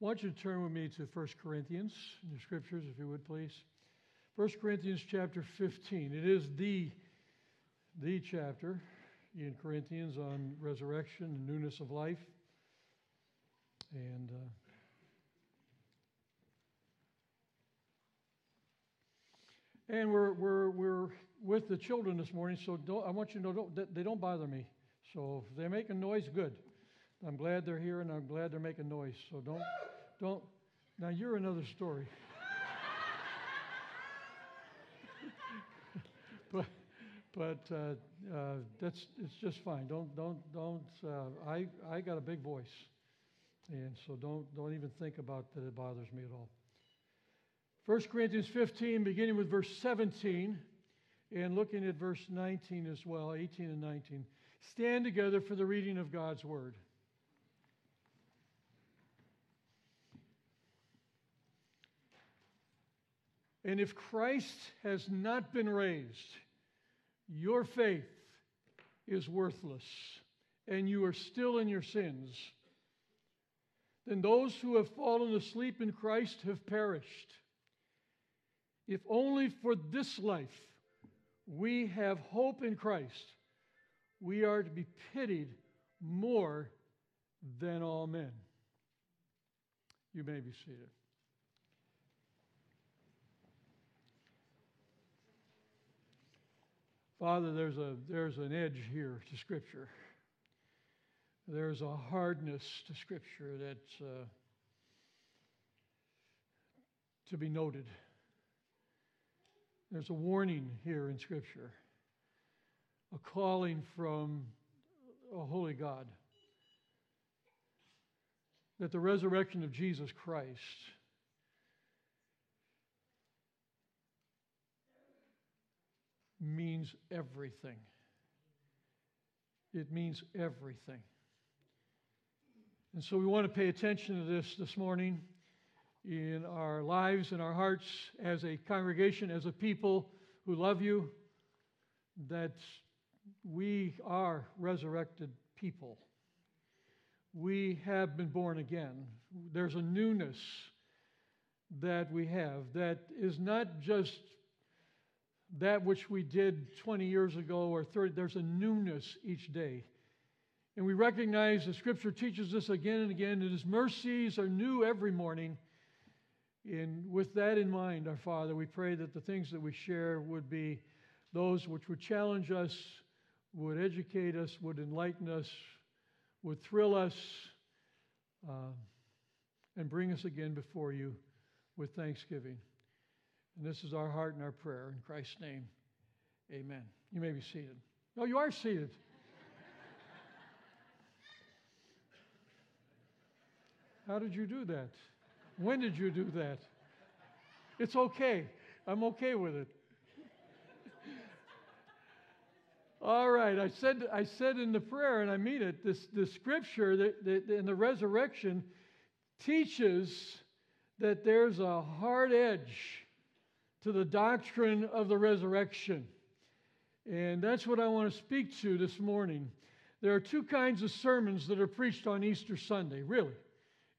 I want you to turn with me to 1 Corinthians in your scriptures, if you would please. 1 Corinthians chapter 15. It is the, the chapter in Corinthians on resurrection and newness of life. And uh, and we're, we're, we're with the children this morning, so I want you to know don't, they don't bother me. So if they're making noise, good. I'm glad they're here and I'm glad they're making noise. So don't, don't. Now you're another story. but, but uh, uh, that's it's just fine. Don't, don't, don't. Uh, I, I got a big voice, and so don't, don't even think about that. It bothers me at all. 1 Corinthians 15, beginning with verse 17, and looking at verse 19 as well, 18 and 19. Stand together for the reading of God's word. And if Christ has not been raised, your faith is worthless and you are still in your sins. Then those who have fallen asleep in Christ have perished. If only for this life we have hope in Christ, we are to be pitied more than all men. You may be seated. Father, there's, a, there's an edge here to Scripture. There's a hardness to Scripture that's uh, to be noted. There's a warning here in Scripture, a calling from a holy God that the resurrection of Jesus Christ means everything. It means everything. And so we want to pay attention to this this morning in our lives in our hearts as a congregation, as a people who love you, that we are resurrected people. We have been born again. There's a newness that we have that is not just that which we did 20 years ago or 30. There's a newness each day. And we recognize the scripture teaches us again and again that his mercies are new every morning. And with that in mind, our Father, we pray that the things that we share would be those which would challenge us, would educate us, would enlighten us, would thrill us, uh, and bring us again before you with thanksgiving. And this is our heart and our prayer. In Christ's name, amen. You may be seated. No, you are seated. How did you do that? When did you do that? It's okay. I'm okay with it. All right, I said, I said in the prayer, and I mean it, this, the scripture that, that in the resurrection teaches that there's a hard edge to the doctrine of the resurrection. And that's what I want to speak to this morning. There are two kinds of sermons that are preached on Easter Sunday, really.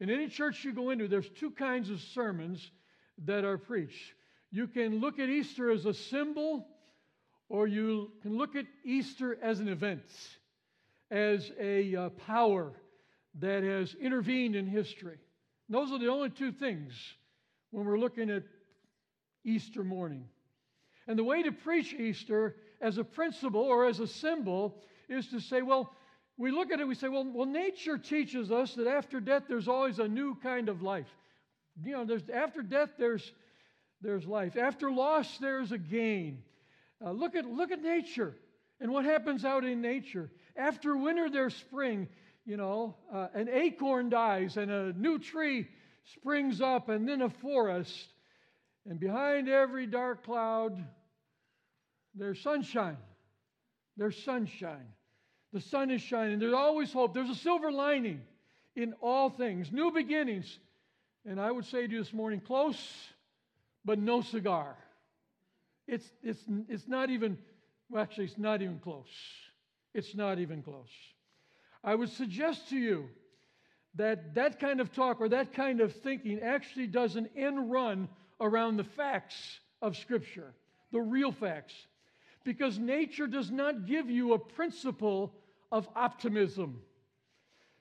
In any church you go into, there's two kinds of sermons that are preached. You can look at Easter as a symbol, or you can look at Easter as an event, as a uh, power that has intervened in history. And those are the only two things when we're looking at Easter morning. And the way to preach Easter as a principle or as a symbol is to say, well, we look at it, we say, well, well, nature teaches us that after death there's always a new kind of life. You know, there's, after death there's, there's life. After loss there's a gain. Uh, look, at, look at nature and what happens out in nature. After winter there's spring. You know, uh, an acorn dies and a new tree springs up and then a forest. And behind every dark cloud, there's sunshine. There's sunshine. The sun is shining. There's always hope. There's a silver lining in all things, new beginnings. And I would say to you this morning close, but no cigar. It's, it's, it's not even, well, actually, it's not even close. It's not even close. I would suggest to you that that kind of talk or that kind of thinking actually does an end run around the facts of Scripture, the real facts. Because nature does not give you a principle of optimism.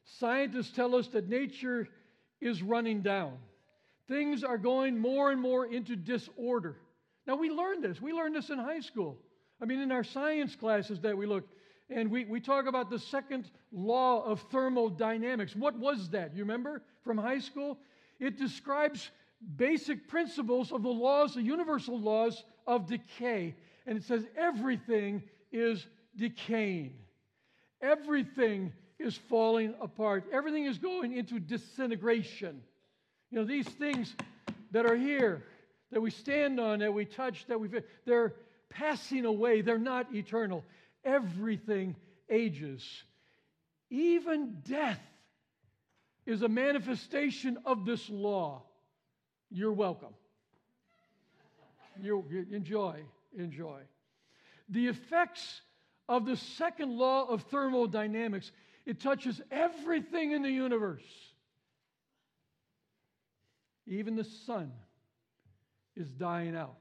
Scientists tell us that nature is running down. Things are going more and more into disorder. Now, we learned this. We learned this in high school. I mean, in our science classes that we look, and we, we talk about the second law of thermodynamics. What was that? You remember from high school? It describes basic principles of the laws, the universal laws of decay. And it says everything is decaying, everything is falling apart, everything is going into disintegration. You know, these things that are here, that we stand on, that we touch, that we they're passing away, they're not eternal. Everything ages. Even death is a manifestation of this law. You're welcome. You enjoy, enjoy. The effects of the second law of thermodynamics, it touches everything in the universe. Even the sun is dying out.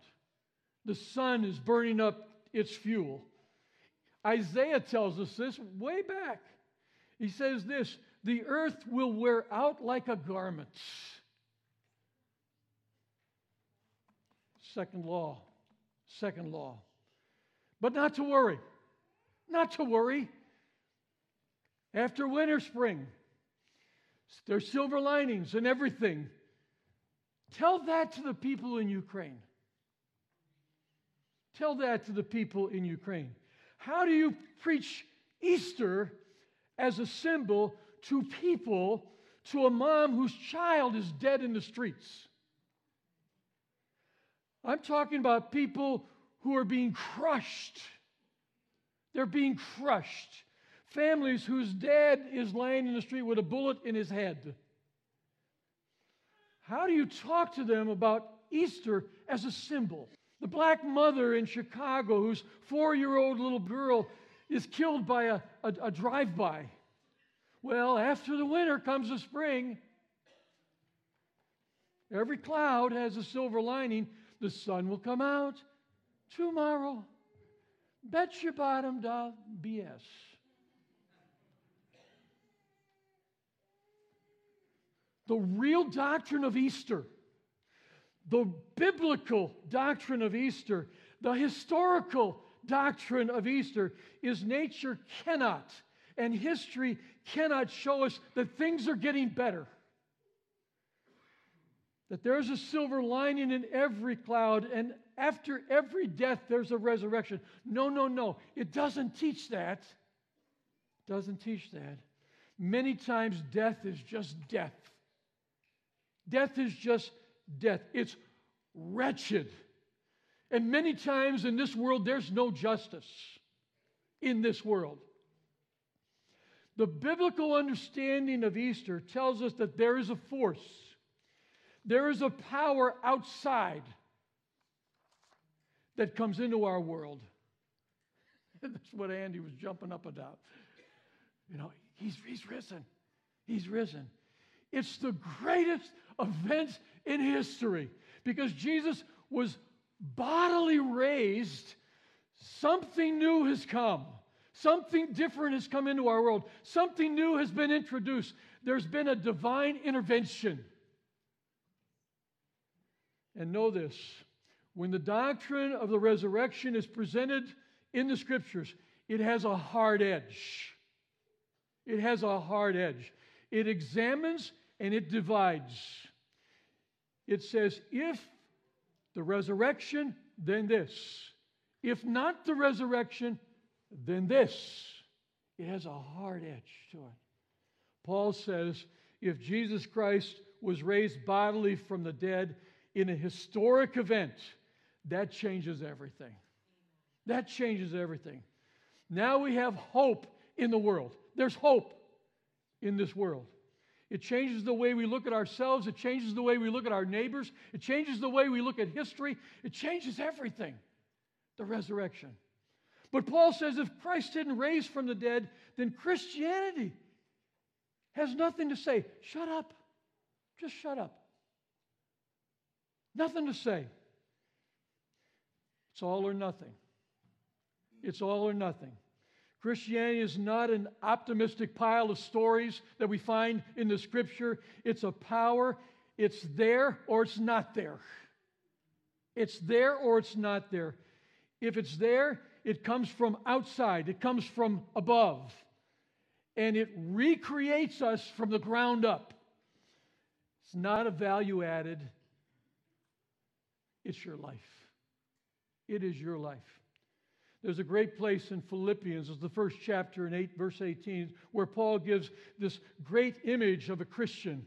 The sun is burning up its fuel. Isaiah tells us this way back. He says this the earth will wear out like a garment. Second law. Second law. But not to worry. Not to worry. After winter, spring, there's silver linings and everything. Tell that to the people in Ukraine. Tell that to the people in Ukraine. How do you preach Easter as a symbol to people, to a mom whose child is dead in the streets? I'm talking about people who are being crushed. They're being crushed. Families whose dad is laying in the street with a bullet in his head. How do you talk to them about Easter as a symbol? The black mother in Chicago, whose four year old little girl is killed by a, a, a drive by. Well, after the winter comes the spring. Every cloud has a silver lining. The sun will come out tomorrow. Bet your bottom dollar BS. The real doctrine of Easter, the biblical doctrine of Easter, the historical doctrine of Easter is nature cannot and history cannot show us that things are getting better. That there's a silver lining in every cloud, and after every death, there's a resurrection. No, no, no. It doesn't teach that. It doesn't teach that. Many times, death is just death. Death is just death. It's wretched. And many times in this world, there's no justice in this world. The biblical understanding of Easter tells us that there is a force, there is a power outside that comes into our world. And That's what Andy was jumping up about. You know, he's, he's risen. He's risen. It's the greatest event in history because Jesus was bodily raised. Something new has come. Something different has come into our world. Something new has been introduced. There's been a divine intervention. And know this when the doctrine of the resurrection is presented in the scriptures, it has a hard edge. It has a hard edge. It examines and it divides. It says, if the resurrection, then this. If not the resurrection, then this. It has a hard edge to it. Paul says, if Jesus Christ was raised bodily from the dead in a historic event, that changes everything. That changes everything. Now we have hope in the world. There's hope in this world. It changes the way we look at ourselves. It changes the way we look at our neighbors. It changes the way we look at history. It changes everything. The resurrection. But Paul says if Christ didn't raise from the dead, then Christianity has nothing to say. Shut up. Just shut up. Nothing to say. It's all or nothing. It's all or nothing. Christianity is not an optimistic pile of stories that we find in the scripture. It's a power. It's there or it's not there. It's there or it's not there. If it's there, it comes from outside, it comes from above, and it recreates us from the ground up. It's not a value added, it's your life. It is your life. There's a great place in Philippians, it's the first chapter in 8, verse 18, where Paul gives this great image of a Christian.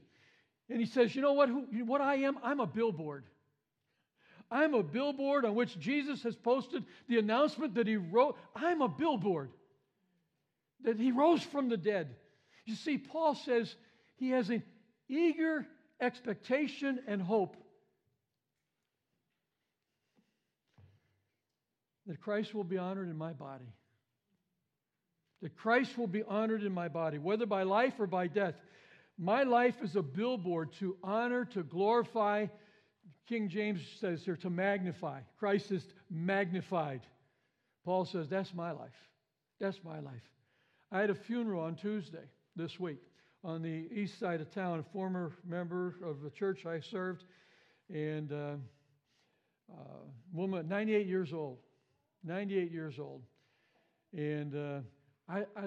And he says, You know what, who, what I am? I'm a billboard. I'm a billboard on which Jesus has posted the announcement that he wrote. I'm a billboard, that he rose from the dead. You see, Paul says he has an eager expectation and hope that Christ will be honored in my body. That Christ will be honored in my body, whether by life or by death. My life is a billboard to honor, to glorify. King James says here to magnify. Christ is magnified. Paul says, That's my life. That's my life. I had a funeral on Tuesday this week on the east side of town, a former member of the church I served, and uh, uh, woman, 98 years old, 98 years old. And uh, I, I,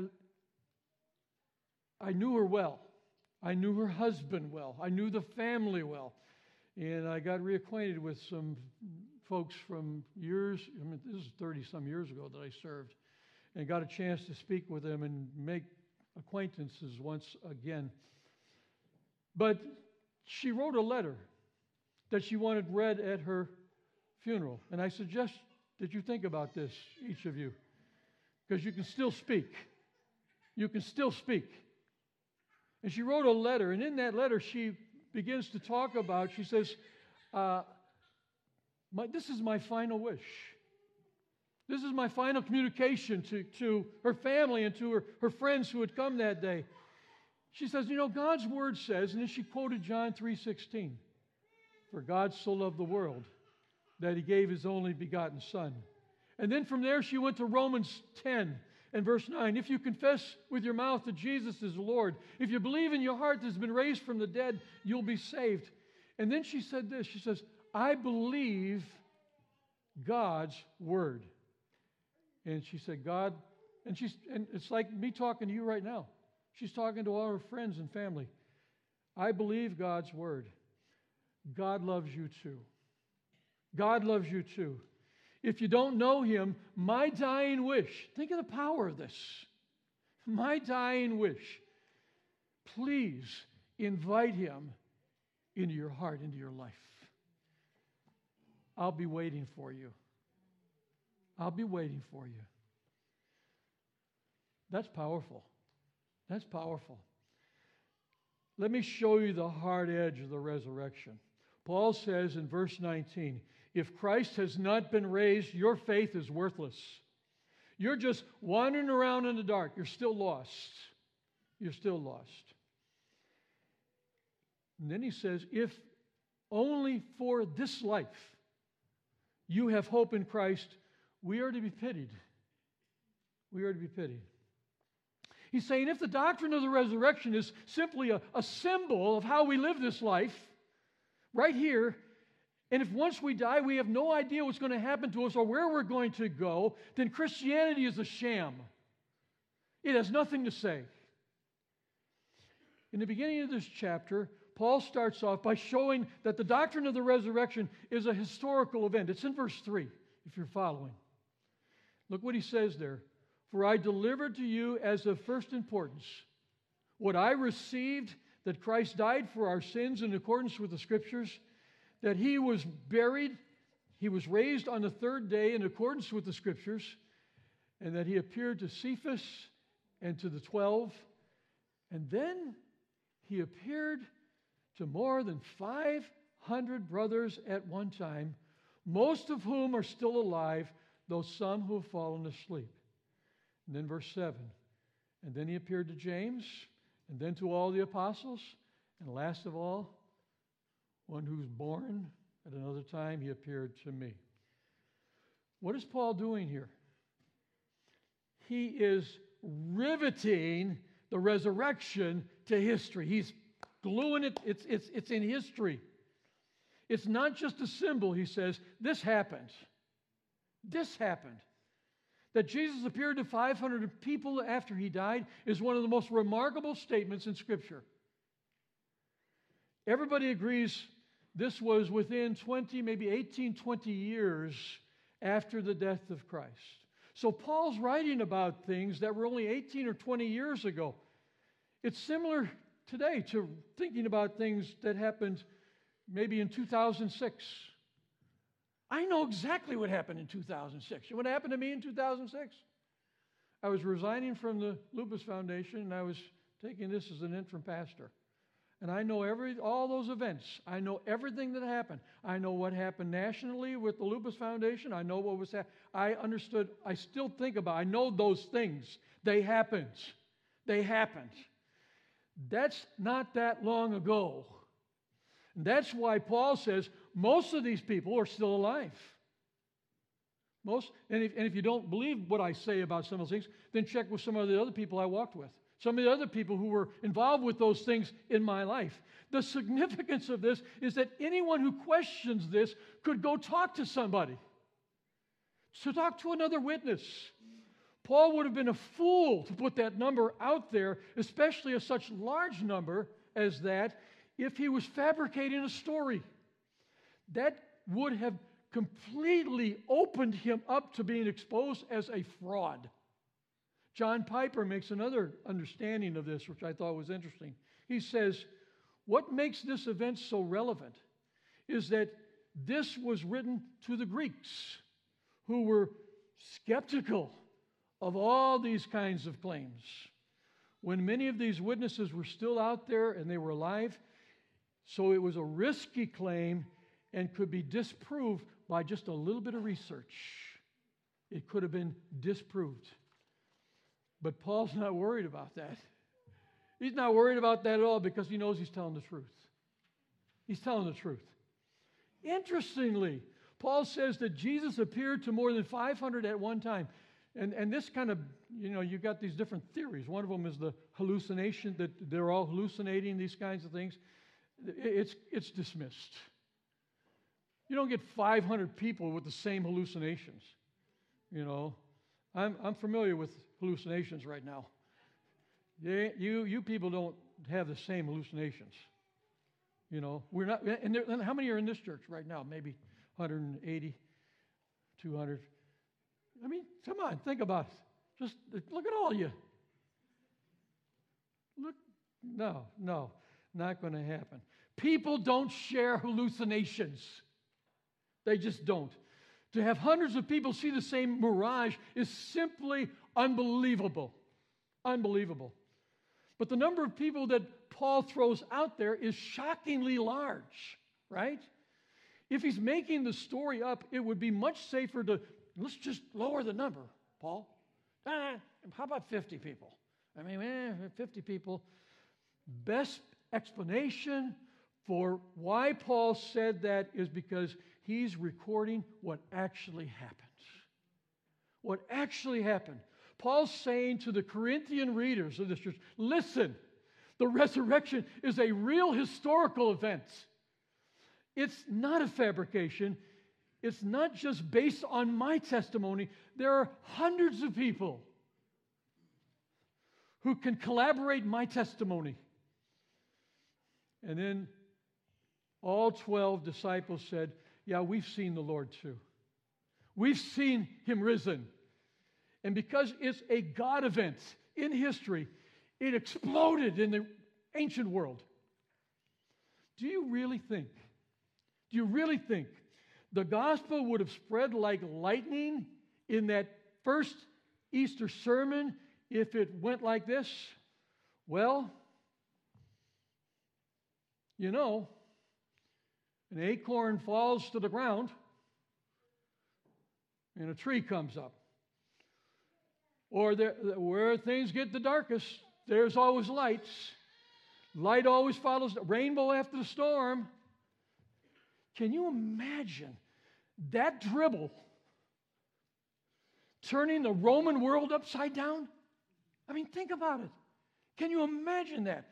I knew her well. I knew her husband well. I knew the family well. And I got reacquainted with some folks from years, I mean, this is 30 some years ago that I served, and got a chance to speak with them and make acquaintances once again. But she wrote a letter that she wanted read at her funeral. And I suggest did you think about this, each of you? Because you can still speak. You can still speak. And she wrote a letter, and in that letter, she begins to talk about, she says, uh, my, This is my final wish. This is my final communication to, to her family and to her, her friends who had come that day. She says, You know, God's word says, and then she quoted John 3:16, For God so loved the world that he gave his only begotten Son. And then from there, she went to Romans 10 and verse 9. If you confess with your mouth that Jesus is Lord, if you believe in your heart that has been raised from the dead, you'll be saved. And then she said this She says, I believe God's word. And she said, God, and she's and it's like me talking to you right now. She's talking to all her friends and family. I believe God's word. God loves you too. God loves you too. If you don't know him, my dying wish, think of the power of this. My dying wish, please invite him into your heart, into your life. I'll be waiting for you. I'll be waiting for you. That's powerful. That's powerful. Let me show you the hard edge of the resurrection. Paul says in verse 19, if Christ has not been raised, your faith is worthless. You're just wandering around in the dark. You're still lost. You're still lost. And then he says, if only for this life you have hope in Christ, we are to be pitied. We are to be pitied. He's saying if the doctrine of the resurrection is simply a, a symbol of how we live this life, right here, and if once we die, we have no idea what's going to happen to us or where we're going to go, then Christianity is a sham. It has nothing to say. In the beginning of this chapter, Paul starts off by showing that the doctrine of the resurrection is a historical event. It's in verse 3, if you're following. Look what he says there. For I delivered to you as of first importance what I received that Christ died for our sins in accordance with the Scriptures that he was buried, he was raised on the third day in accordance with the scriptures, and that he appeared to Cephas and to the twelve, and then he appeared to more than 500 brothers at one time, most of whom are still alive, though some who have fallen asleep. And then verse 7 And then he appeared to James, and then to all the apostles, and last of all, one who's born at another time, he appeared to me. What is Paul doing here? He is riveting the resurrection to history. He's gluing it, it's, it's, it's in history. It's not just a symbol, he says. This happened. This happened. That Jesus appeared to 500 people after he died is one of the most remarkable statements in Scripture. Everybody agrees this was within 20, maybe 18, 20 years after the death of Christ. So Paul's writing about things that were only 18 or 20 years ago. It's similar today to thinking about things that happened maybe in 2006 I know exactly what happened in 2006. You know what happened to me in 2006? I was resigning from the Lupus Foundation and I was taking this as an interim pastor. And I know every all those events. I know everything that happened. I know what happened nationally with the Lupus Foundation. I know what was happening. I understood. I still think about. I know those things. They happened. They happened. That's not that long ago. That's why Paul says most of these people are still alive. Most, and if, and if you don't believe what I say about some of those things, then check with some of the other people I walked with, some of the other people who were involved with those things in my life. The significance of this is that anyone who questions this could go talk to somebody, to talk to another witness. Paul would have been a fool to put that number out there, especially a such large number as that, if he was fabricating a story. That would have completely opened him up to being exposed as a fraud. John Piper makes another understanding of this, which I thought was interesting. He says, What makes this event so relevant is that this was written to the Greeks who were skeptical of all these kinds of claims. When many of these witnesses were still out there and they were alive, so it was a risky claim and could be disproved by just a little bit of research. It could have been disproved. But Paul's not worried about that. He's not worried about that at all because he knows he's telling the truth. He's telling the truth. Interestingly, Paul says that Jesus appeared to more than 500 at one time. And, and this kind of, you know, you've got these different theories. One of them is the hallucination, that they're all hallucinating these kinds of things. It's, it's dismissed. You don't get 500 people with the same hallucinations. You know, I'm, I'm familiar with hallucinations right now. You, you people don't have the same hallucinations. You know, we're not, and, there, and how many are in this church right now? Maybe 180, 200. I mean, come on, think about it. Just look at all you. Look, no, no, not going to happen. People don't share hallucinations. They just don't. To have hundreds of people see the same mirage is simply unbelievable. Unbelievable. But the number of people that Paul throws out there is shockingly large, right? If he's making the story up, it would be much safer to let's just lower the number, Paul. Ah, how about 50 people? I mean, eh, 50 people. Best explanation for why Paul said that is because He's recording what actually happened. What actually happened. Paul's saying to the Corinthian readers of this church listen, the resurrection is a real historical event. It's not a fabrication. It's not just based on my testimony. There are hundreds of people who can collaborate my testimony. And then all 12 disciples said, yeah, we've seen the Lord too. We've seen him risen. And because it's a God event in history, it exploded in the ancient world. Do you really think, do you really think the gospel would have spread like lightning in that first Easter sermon if it went like this? Well, you know, an acorn falls to the ground and a tree comes up. Or there, where things get the darkest, there's always lights. Light always follows the rainbow after the storm. Can you imagine that dribble turning the Roman world upside down? I mean, think about it. Can you imagine that?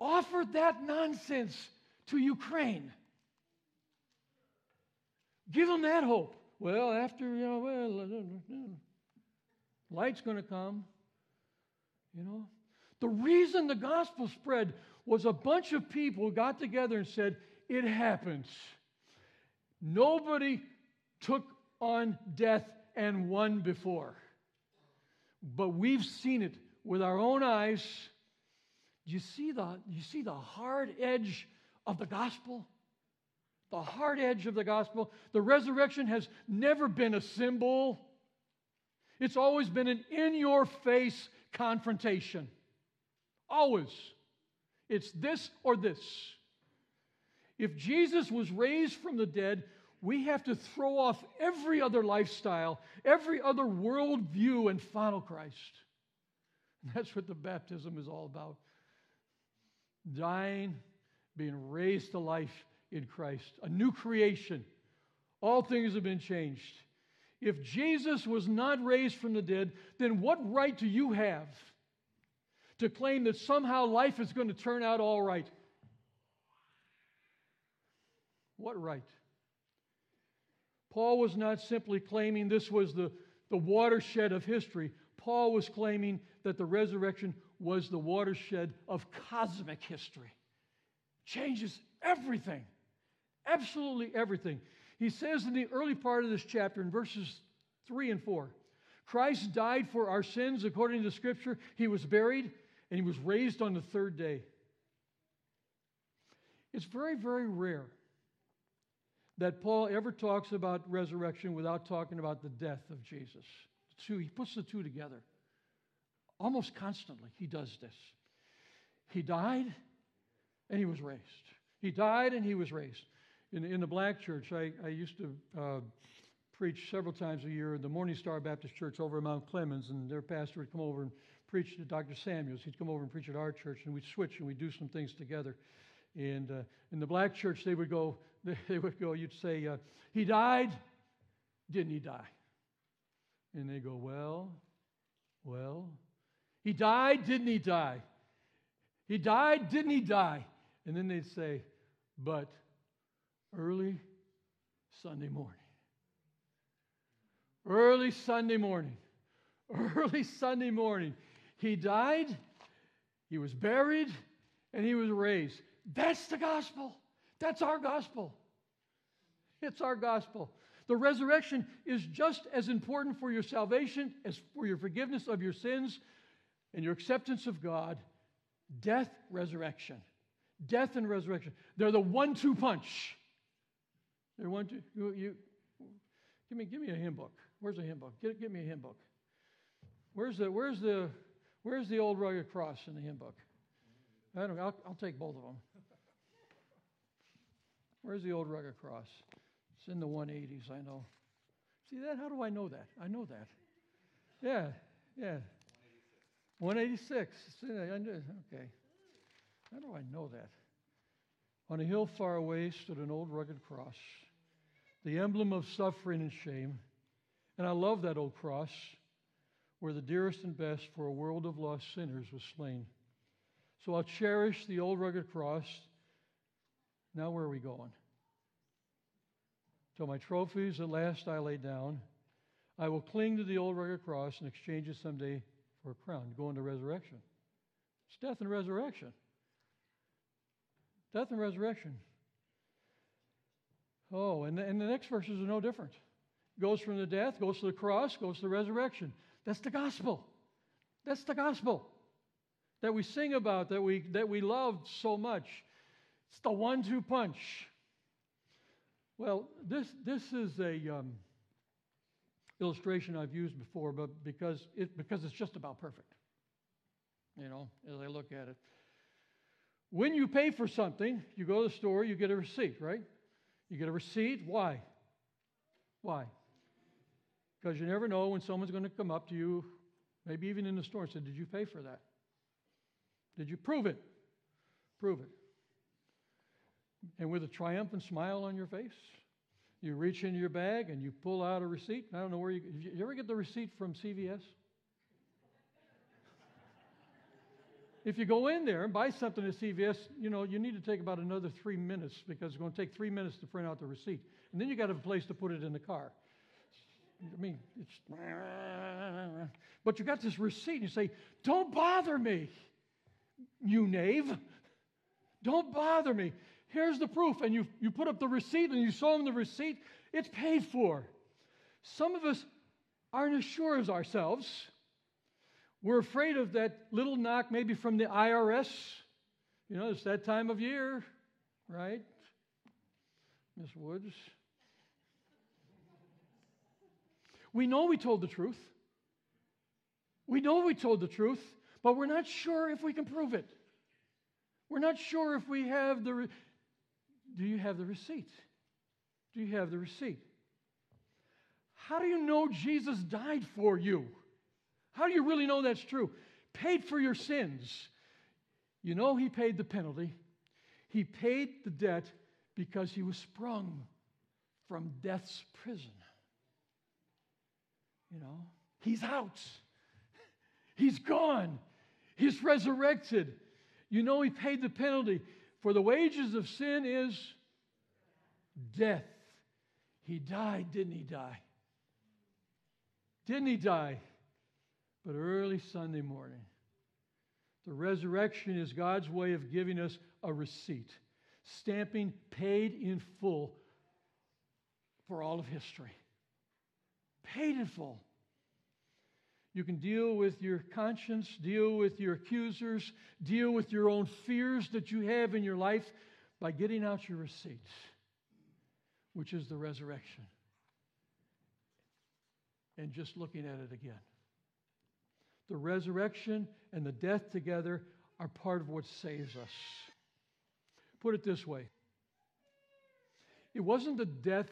Offer that nonsense to Ukraine. Give them that hope. Well, after, you know, well, light's going to come. You know, the reason the gospel spread was a bunch of people got together and said, It happens. Nobody took on death and won before. But we've seen it with our own eyes. You see the, you see the hard edge of the gospel? The hard edge of the gospel. The resurrection has never been a symbol, it's always been an in your face confrontation. Always. It's this or this. If Jesus was raised from the dead, we have to throw off every other lifestyle, every other worldview, and follow Christ. That's what the baptism is all about dying, being raised to life in Christ, a new creation. All things have been changed. If Jesus was not raised from the dead, then what right do you have to claim that somehow life is going to turn out all right? What right? Paul was not simply claiming this was the, the watershed of history. Paul was claiming that the resurrection was the watershed of cosmic history. Changes everything, absolutely everything. He says in the early part of this chapter, in verses 3 and 4, Christ died for our sins according to Scripture. He was buried and he was raised on the third day. It's very, very rare that Paul ever talks about resurrection without talking about the death of Jesus. Two, he puts the two together. Almost constantly, he does this. He died and he was raised. He died and he was raised in, in the black church, I, I used to uh, preach several times a year in the Morning Star Baptist Church over in Mount Clemens, and their pastor would come over and preach to Dr. Samuels. He'd come over and preach at our church, and we'd switch and we'd do some things together. And uh, in the black church, they would go, they would go, you'd say, uh, he died, didn't he die? And they go, well, well, he died, didn't he die? He died, didn't he die? And then they'd say, but early Sunday morning. Early Sunday morning. Early Sunday morning. He died, he was buried, and he was raised. That's the gospel. That's our gospel. It's our gospel. The resurrection is just as important for your salvation as for your forgiveness of your sins and your acceptance of God. Death, resurrection. Death and resurrection. They're the one two punch. You, you, give me, give me a hymn book. Where's a hymn book? Get, give me a hymn book. Where's the, where's the, where's the old rugged cross in the hymn book? I don't. I'll, I'll take both of them. Where's the old rugged cross? It's in the 180s. I know. See that? How do I know that? I know that. Yeah, yeah. 186. 186. Okay. How do I know that? On a hill far away stood an old rugged cross, the emblem of suffering and shame. And I love that old cross where the dearest and best for a world of lost sinners was slain. So I'll cherish the old rugged cross. Now, where are we going? Till my trophies at last I lay down, I will cling to the old rugged cross and exchange it someday for a crown, go into resurrection. It's death and resurrection. Death and resurrection. Oh, and the, and the next verses are no different. Goes from the death, goes to the cross, goes to the resurrection. That's the gospel. That's the gospel that we sing about, that we, that we love so much. It's the one two punch. Well, this, this is a um, illustration I've used before, but because, it, because it's just about perfect. You know, as I look at it. When you pay for something, you go to the store, you get a receipt, right? You get a receipt. Why? Why? Because you never know when someone's going to come up to you, maybe even in the store, and say, Did you pay for that? Did you prove it? Prove it. And with a triumphant smile on your face, you reach into your bag and you pull out a receipt. I don't know where you. You ever get the receipt from CVS? If you go in there and buy something at CVS, you know, you need to take about another three minutes because it's going to take three minutes to print out the receipt. And then you got to have a place to put it in the car. I mean, it's. But you got this receipt and you say, Don't bother me, you knave. Don't bother me. Here's the proof. And you, you put up the receipt and you show them the receipt. It's paid for. Some of us aren't as sure as ourselves. We're afraid of that little knock, maybe from the IRS. You know, it's that time of year, right? Miss Woods. We know we told the truth. We know we told the truth, but we're not sure if we can prove it. We're not sure if we have the. Re- Do you have the receipt? Do you have the receipt? How do you know Jesus died for you? How do you really know that's true? Paid for your sins. You know he paid the penalty. He paid the debt because he was sprung from death's prison. You know, he's out. He's gone. He's resurrected. You know, he paid the penalty. For the wages of sin is death. He died, didn't he die? Didn't he die? But early Sunday morning, the resurrection is God's way of giving us a receipt, stamping paid in full for all of history. Paid in full. You can deal with your conscience, deal with your accusers, deal with your own fears that you have in your life by getting out your receipt, which is the resurrection, and just looking at it again. The resurrection and the death together are part of what saves us. Put it this way it wasn't the death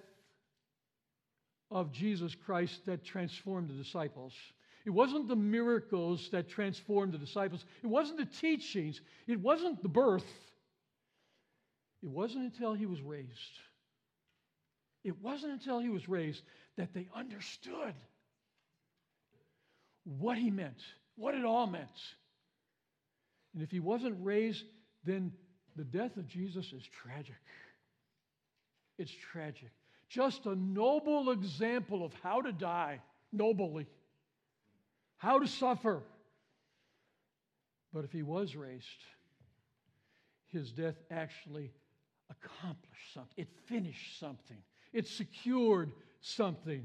of Jesus Christ that transformed the disciples. It wasn't the miracles that transformed the disciples. It wasn't the teachings. It wasn't the birth. It wasn't until he was raised. It wasn't until he was raised that they understood what he meant, what it all meant. And if he wasn't raised, then the death of Jesus is tragic. It's tragic. Just a noble example of how to die nobly how to suffer. But if he was raised, his death actually accomplished something. It finished something. It secured something.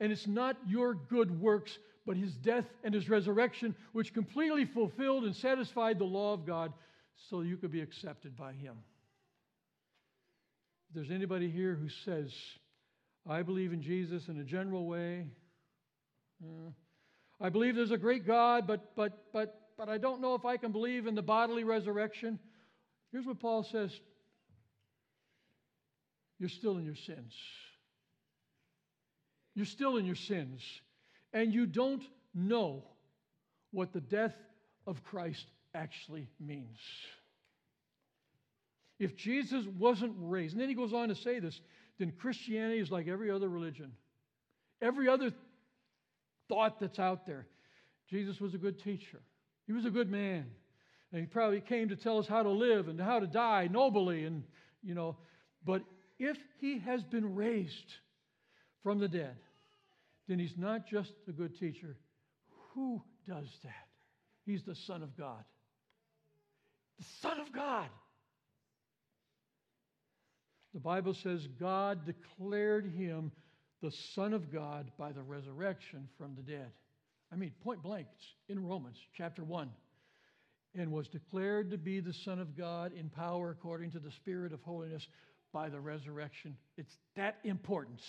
And it's not your good works, but his death and his resurrection, which completely fulfilled and satisfied the law of God so you could be accepted by him. If there's anybody here who says, I believe in Jesus in a general way, uh, I believe there's a great God, but, but, but, but I don't know if I can believe in the bodily resurrection. Here's what Paul says You're still in your sins. You're still in your sins. And you don't know what the death of Christ actually means. If Jesus wasn't raised, and then he goes on to say this, then Christianity is like every other religion. Every other thought that's out there. Jesus was a good teacher, he was a good man. And he probably came to tell us how to live and how to die nobly. And, you know, but if he has been raised from the dead, then he's not just a good teacher. Who does that? He's the Son of God. The Son of God. The Bible says God declared him the Son of God by the resurrection from the dead. I mean, point blank, it's in Romans chapter 1. And was declared to be the Son of God in power according to the Spirit of holiness by the resurrection. It's that important.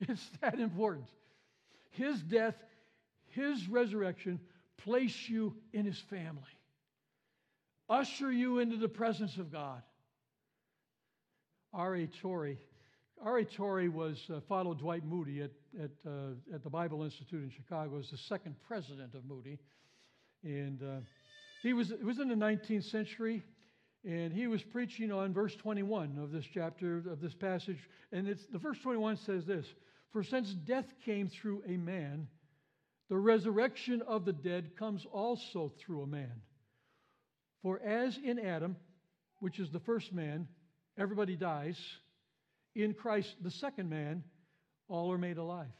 It's that important. His death, his resurrection, place you in his family, usher you into the presence of God. R.A. Torrey R.A. Torrey was uh, followed Dwight Moody at, at, uh, at the Bible Institute in Chicago as the second president of Moody. And uh, He was, it was in the 19th century, and he was preaching on verse 21 of this chapter, of this passage. And it's, the verse 21 says this For since death came through a man, the resurrection of the dead comes also through a man. For as in Adam, which is the first man, everybody dies, in Christ, the second man, all are made alive.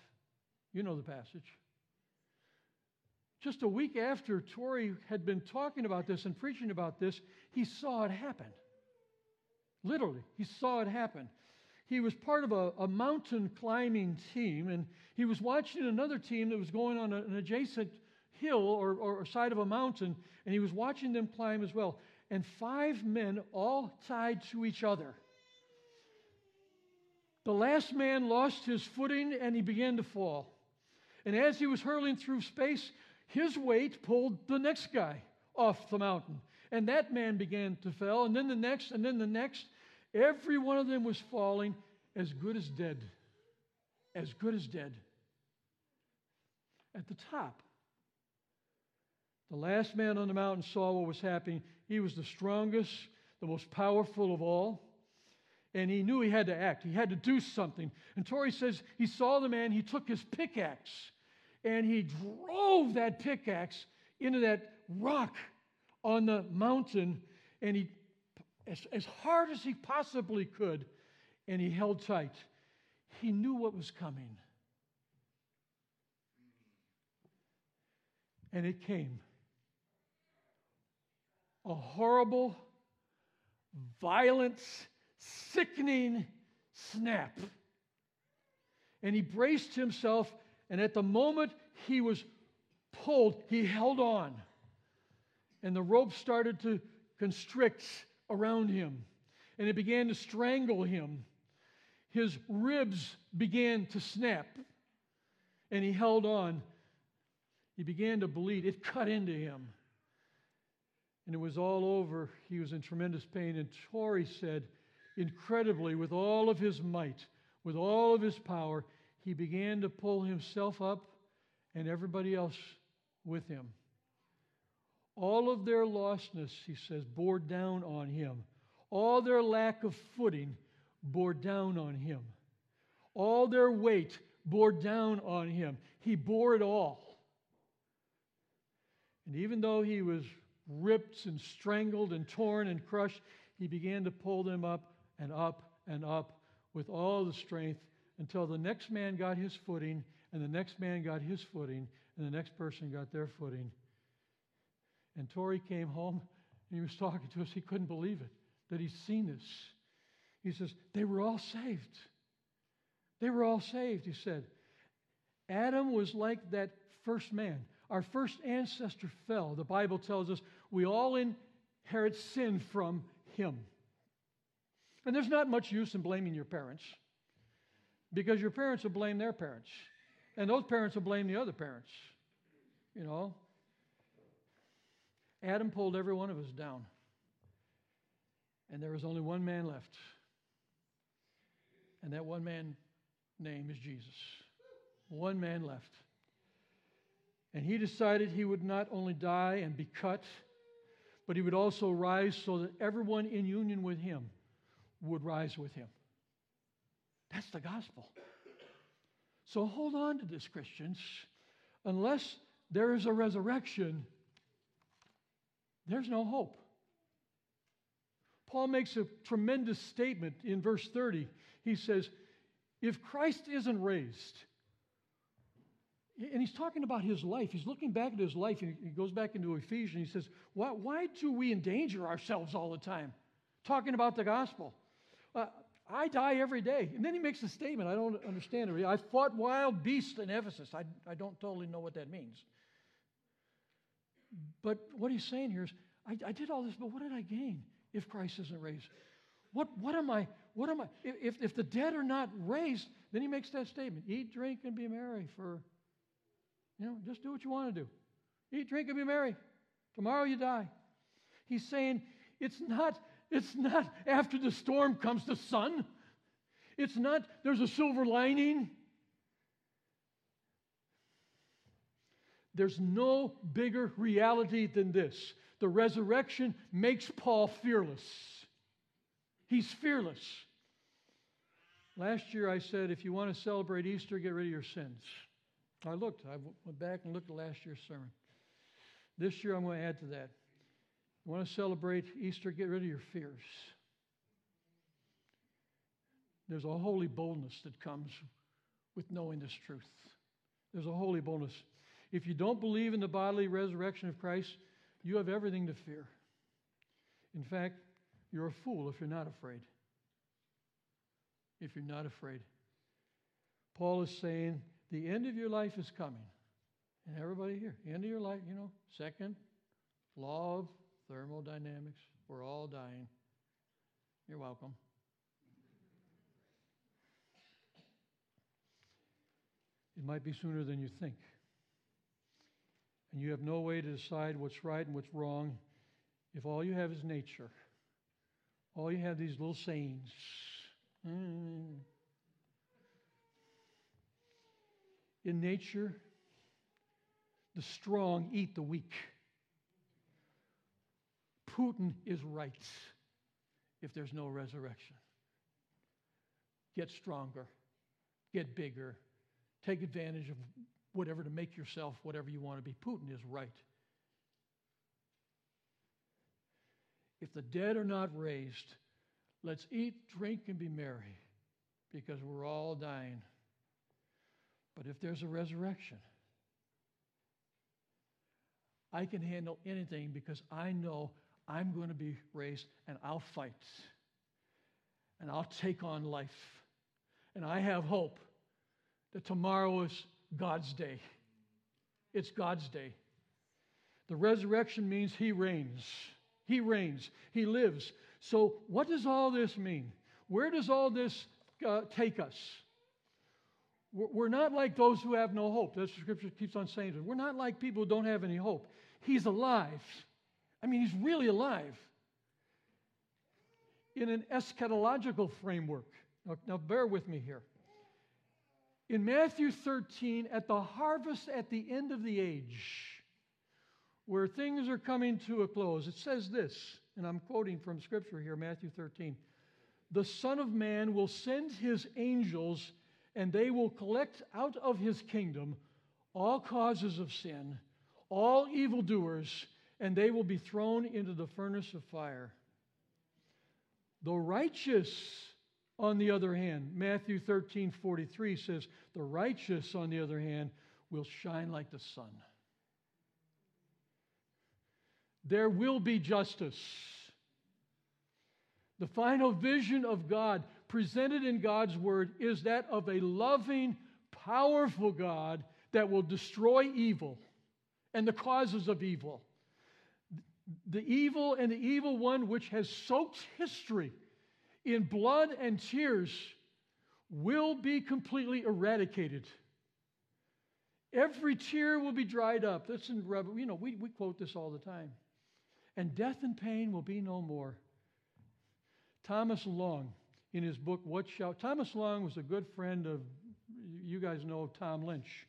You know the passage. Just a week after Tori had been talking about this and preaching about this, he saw it happen. Literally, he saw it happen. He was part of a, a mountain climbing team, and he was watching another team that was going on an adjacent hill or, or side of a mountain, and he was watching them climb as well. And five men all tied to each other. The last man lost his footing and he began to fall. And as he was hurling through space, his weight pulled the next guy off the mountain. And that man began to fall, and then the next, and then the next. Every one of them was falling as good as dead. As good as dead. At the top, the last man on the mountain saw what was happening. He was the strongest, the most powerful of all. And he knew he had to act. He had to do something. And Tori says he saw the man, he took his pickaxe and he drove that pickaxe into that rock on the mountain and he as, as hard as he possibly could and he held tight. He knew what was coming. And it came. A horrible violent sickening snap. And he braced himself and at the moment he was pulled, he held on. And the rope started to constrict around him. And it began to strangle him. His ribs began to snap. And he held on. He began to bleed. It cut into him. And it was all over. He was in tremendous pain. And Tori said, incredibly, with all of his might, with all of his power, he began to pull himself up and everybody else with him. All of their lostness, he says, bore down on him. All their lack of footing bore down on him. All their weight bore down on him. He bore it all. And even though he was ripped and strangled and torn and crushed, he began to pull them up and up and up with all the strength until the next man got his footing, and the next man got his footing, and the next person got their footing. And Tori came home and he was talking to us. He couldn't believe it that he'd seen this. He says, They were all saved. They were all saved, he said. Adam was like that first man. Our first ancestor fell. The Bible tells us we all inherit sin from him. And there's not much use in blaming your parents because your parents will blame their parents, and those parents will blame the other parents. You know, Adam pulled every one of us down, and there was only one man left, and that one man name is Jesus. One man left. And he decided he would not only die and be cut, but he would also rise so that everyone in union with him would rise with him. That's the gospel. So hold on to this, Christians. Unless there is a resurrection, there's no hope. Paul makes a tremendous statement in verse 30. He says, If Christ isn't raised, and he's talking about his life. He's looking back at his life, and he goes back into Ephesians. He says, why, why do we endanger ourselves all the time? Talking about the gospel. Uh, I die every day. And then he makes a statement. I don't understand it. I fought wild beasts in Ephesus. I, I don't totally know what that means. But what he's saying here is, I, I did all this, but what did I gain if Christ isn't raised? What, what am I? What am I? If, if the dead are not raised, then he makes that statement eat, drink, and be merry for, you know, just do what you want to do. Eat, drink, and be merry. Tomorrow you die. He's saying it's not it's not after the storm comes the sun. It's not there's a silver lining. There's no bigger reality than this. The resurrection makes Paul fearless. He's fearless. Last year I said, if you want to celebrate Easter, get rid of your sins. I looked, I went back and looked at last year's sermon. This year I'm going to add to that. You want to celebrate Easter, get rid of your fears. There's a holy boldness that comes with knowing this truth. There's a holy boldness. If you don't believe in the bodily resurrection of Christ, you have everything to fear. In fact, you're a fool if you're not afraid. If you're not afraid. Paul is saying the end of your life is coming. And everybody here, end of your life, you know, second, law of thermodynamics. We're all dying. You're welcome. It might be sooner than you think. And you have no way to decide what's right and what's wrong if all you have is nature. All you have these little sayings. Mm. In nature, the strong eat the weak. Putin is right if there's no resurrection. Get stronger, get bigger, take advantage of whatever to make yourself whatever you want to be. Putin is right. If the dead are not raised, let's eat, drink, and be merry because we're all dying. But if there's a resurrection, I can handle anything because I know I'm going to be raised and I'll fight. And I'll take on life. And I have hope that tomorrow is God's day. It's God's day. The resurrection means He reigns. He reigns. He lives. So, what does all this mean? Where does all this uh, take us? We're not like those who have no hope. That's what Scripture keeps on saying. We're not like people who don't have any hope. He's alive. I mean, he's really alive in an eschatological framework. Now, now, bear with me here. In Matthew 13, at the harvest at the end of the age, where things are coming to a close, it says this, and I'm quoting from Scripture here, Matthew 13 The Son of Man will send his angels, and they will collect out of his kingdom all causes of sin, all evildoers and they will be thrown into the furnace of fire. The righteous, on the other hand, Matthew 13 43 says, the righteous, on the other hand, will shine like the sun. There will be justice. The final vision of God presented in God's word is that of a loving, powerful God that will destroy evil and the causes of evil the evil and the evil one which has soaked history in blood and tears will be completely eradicated. Every tear will be dried up. That's in Revelation. You know, we, we quote this all the time. And death and pain will be no more. Thomas Long, in his book, What Shall. Thomas Long was a good friend of, you guys know Tom Lynch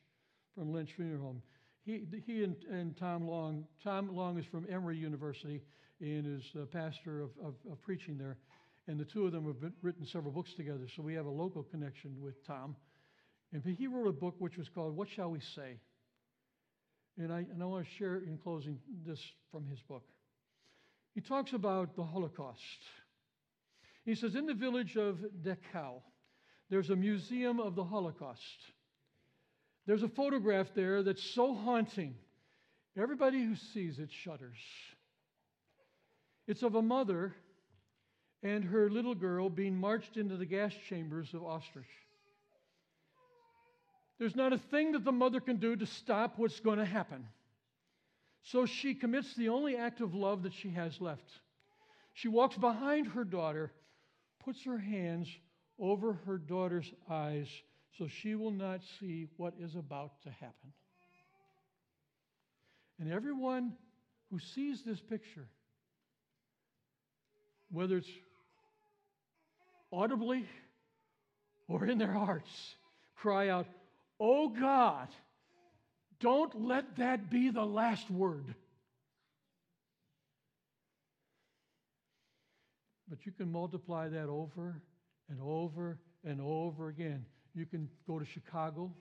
from Lynch Funeral Home. He, he and, and Tom Long, Tom Long is from Emory University and is a pastor of, of, of preaching there. And the two of them have written several books together, so we have a local connection with Tom. And he wrote a book which was called What Shall We Say? And I, and I want to share in closing this from his book. He talks about the Holocaust. He says, In the village of Dachau, there's a museum of the Holocaust. There's a photograph there that's so haunting. Everybody who sees it shudders. It's of a mother and her little girl being marched into the gas chambers of Auschwitz. There's not a thing that the mother can do to stop what's going to happen. So she commits the only act of love that she has left. She walks behind her daughter, puts her hands over her daughter's eyes, so she will not see what is about to happen. And everyone who sees this picture, whether it's audibly or in their hearts, cry out, Oh God, don't let that be the last word. But you can multiply that over and over and over again. You can go to Chicago.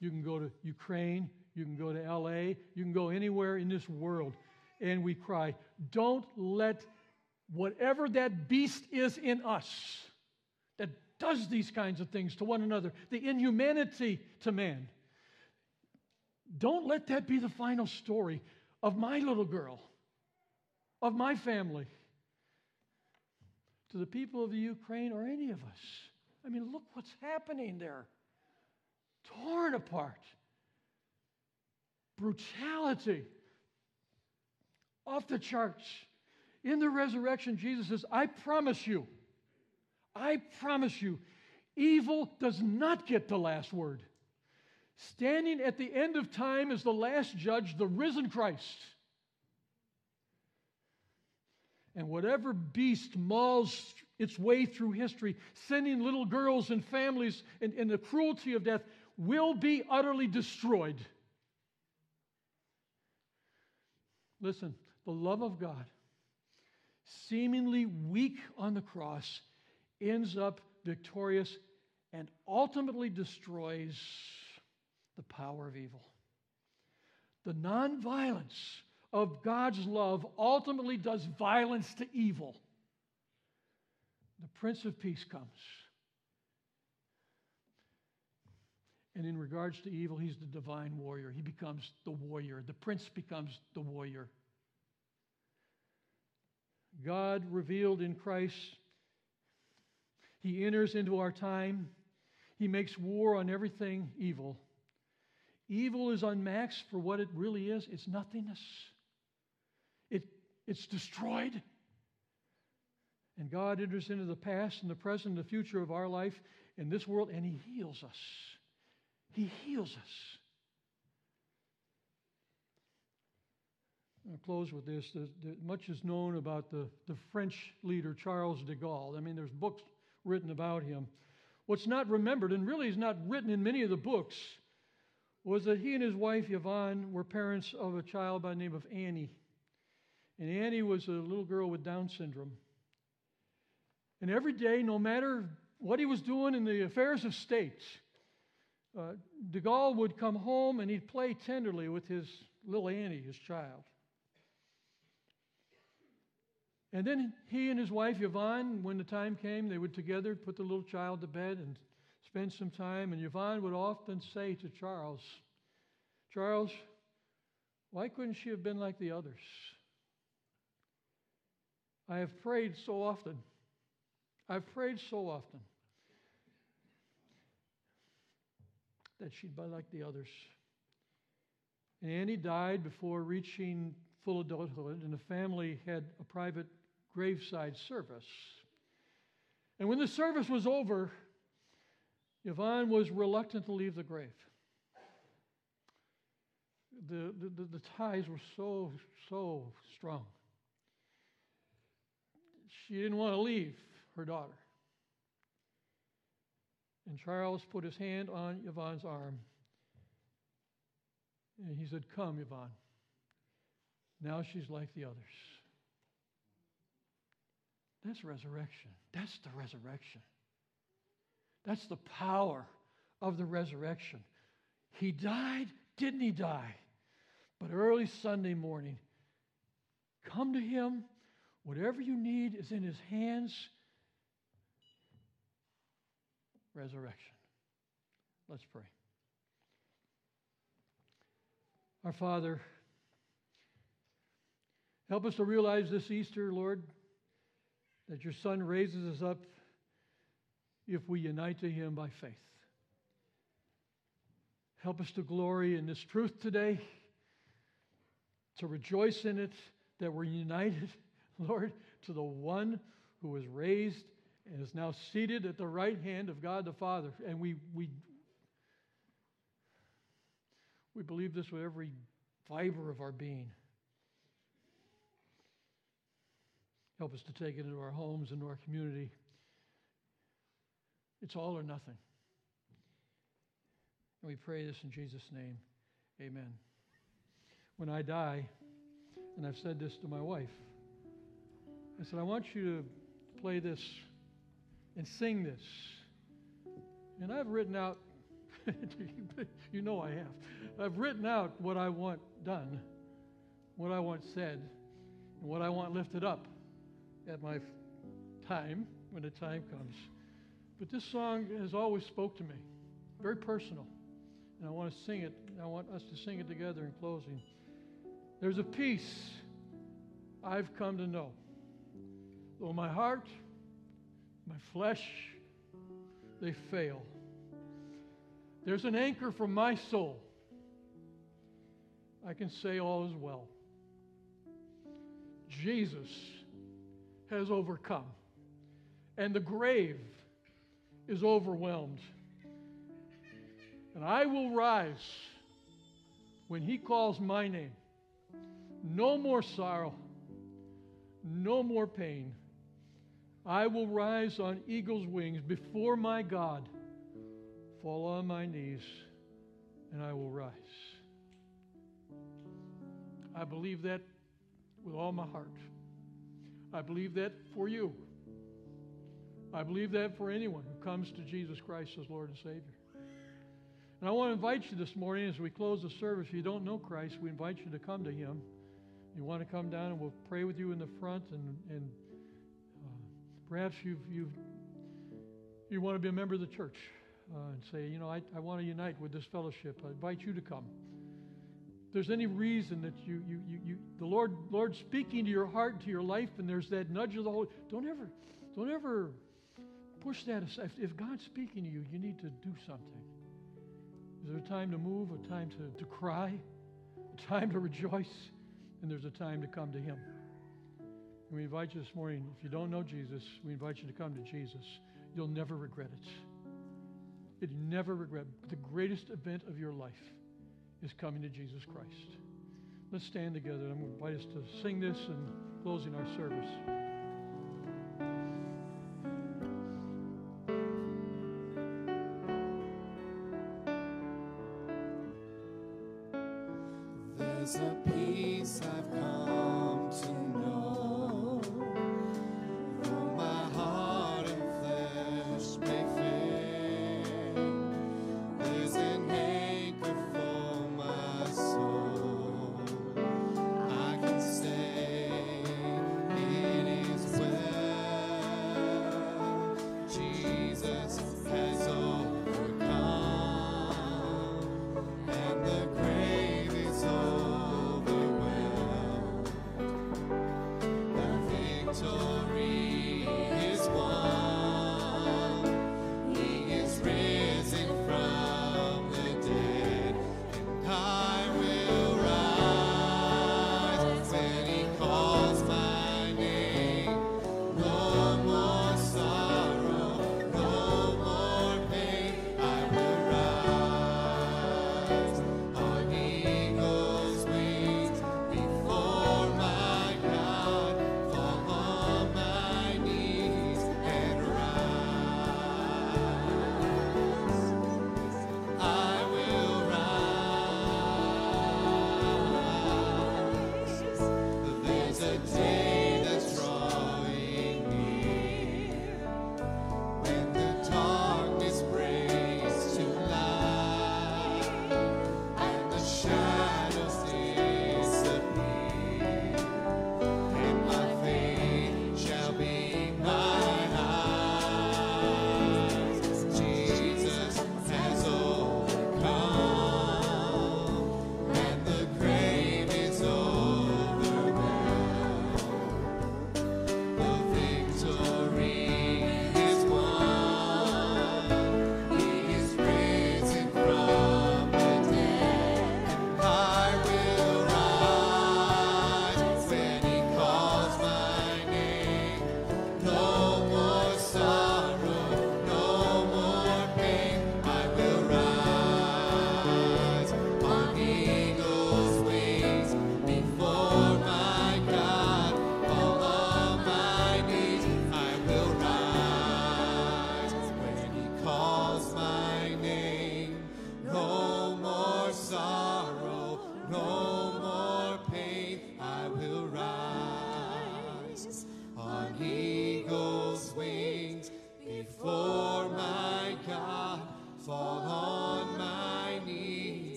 You can go to Ukraine. You can go to LA. You can go anywhere in this world. And we cry, don't let whatever that beast is in us does these kinds of things to one another, the inhumanity to man, don't let that be the final story of my little girl, of my family, to the people of the Ukraine or any of us. I mean, look what's happening there. Torn apart. Brutality. Off the charts. In the resurrection, Jesus says, I promise you, I promise you, evil does not get the last word. Standing at the end of time is the last judge, the risen Christ. And whatever beast mauls its way through history, sending little girls and families in, in the cruelty of death, will be utterly destroyed. Listen, the love of God, seemingly weak on the cross, ends up victorious and ultimately destroys the power of evil. The nonviolence of God's love ultimately does violence to evil. The Prince of Peace comes. And in regards to evil, he's the divine warrior. He becomes the warrior. The prince becomes the warrior. God revealed in Christ, he enters into our time. He makes war on everything evil. Evil is unmaxed for what it really is it's nothingness, it, it's destroyed. And God enters into the past and the present and the future of our life in this world, and He heals us. He heals us. I'll close with this. Much is known about the, the French leader Charles de Gaulle. I mean, there's books written about him. What's not remembered, and really is not written in many of the books, was that he and his wife Yvonne were parents of a child by the name of Annie. And Annie was a little girl with Down syndrome. And every day, no matter what he was doing in the affairs of state, uh, de Gaulle would come home and he'd play tenderly with his little Annie, his child. And then he and his wife Yvonne, when the time came, they would together put the little child to bed and spend some time, and Yvonne would often say to Charles, Charles, why couldn't she have been like the others? I have prayed so often. I've prayed so often that she'd be like the others. And Annie died before reaching full adulthood, and the family had a private graveside service. And when the service was over, Yvonne was reluctant to leave the grave. The, the, the, ties were so, so strong. She didn't want to leave her daughter. And Charles put his hand on Yvonne's arm. And he said, Come, Yvonne. Now she's like the others. That's resurrection. That's the resurrection. That's the power of the resurrection. He died, didn't he die? But early Sunday morning, come to him. Whatever you need is in his hands. Resurrection. Let's pray. Our Father, help us to realize this Easter, Lord, that your Son raises us up if we unite to him by faith. Help us to glory in this truth today, to rejoice in it, that we're united, Lord, to the one who was raised and is now seated at the right hand of God the Father. And we, we, we believe this with every fiber of our being. Help us to take it into our homes, into our community. It's all or nothing. And we pray this in Jesus' name. Amen. When I die, and I've said this to my wife, I said, I want you to play this and sing this. And I've written out, you know I have, I've written out what I want done, what I want said, and what I want lifted up at my time when the time comes. But this song has always spoke to me, very personal. And I want to sing it. I want us to sing it together in closing. There's a peace I've come to know. Though my heart, my flesh, they fail. There's an anchor for my soul. I can say all is well. Jesus has overcome, and the grave is overwhelmed. And I will rise when he calls my name. No more sorrow, no more pain. I will rise on eagle's wings before my God, fall on my knees, and I will rise. I believe that with all my heart. I believe that for you. I believe that for anyone who comes to Jesus Christ as Lord and Savior. And I want to invite you this morning as we close the service. If you don't know Christ, we invite you to come to Him. You want to come down and we'll pray with you in the front. And, and uh, perhaps you've, you've, you want to be a member of the church uh, and say, you know, I, I want to unite with this fellowship. I invite you to come. There's any reason that you, you, you, you the Lord, Lord speaking to your heart, to your life, and there's that nudge of the Holy, don't ever, don't ever push that aside. If God's speaking to you, you need to do something. Is there a time to move, a time to, to cry, a time to rejoice, and there's a time to come to Him? And we invite you this morning, if you don't know Jesus, we invite you to come to Jesus. You'll never regret it. You'll never regret. The greatest event of your life is coming to Jesus Christ. Let's stand together. I'm going to invite us to sing this and closing our service.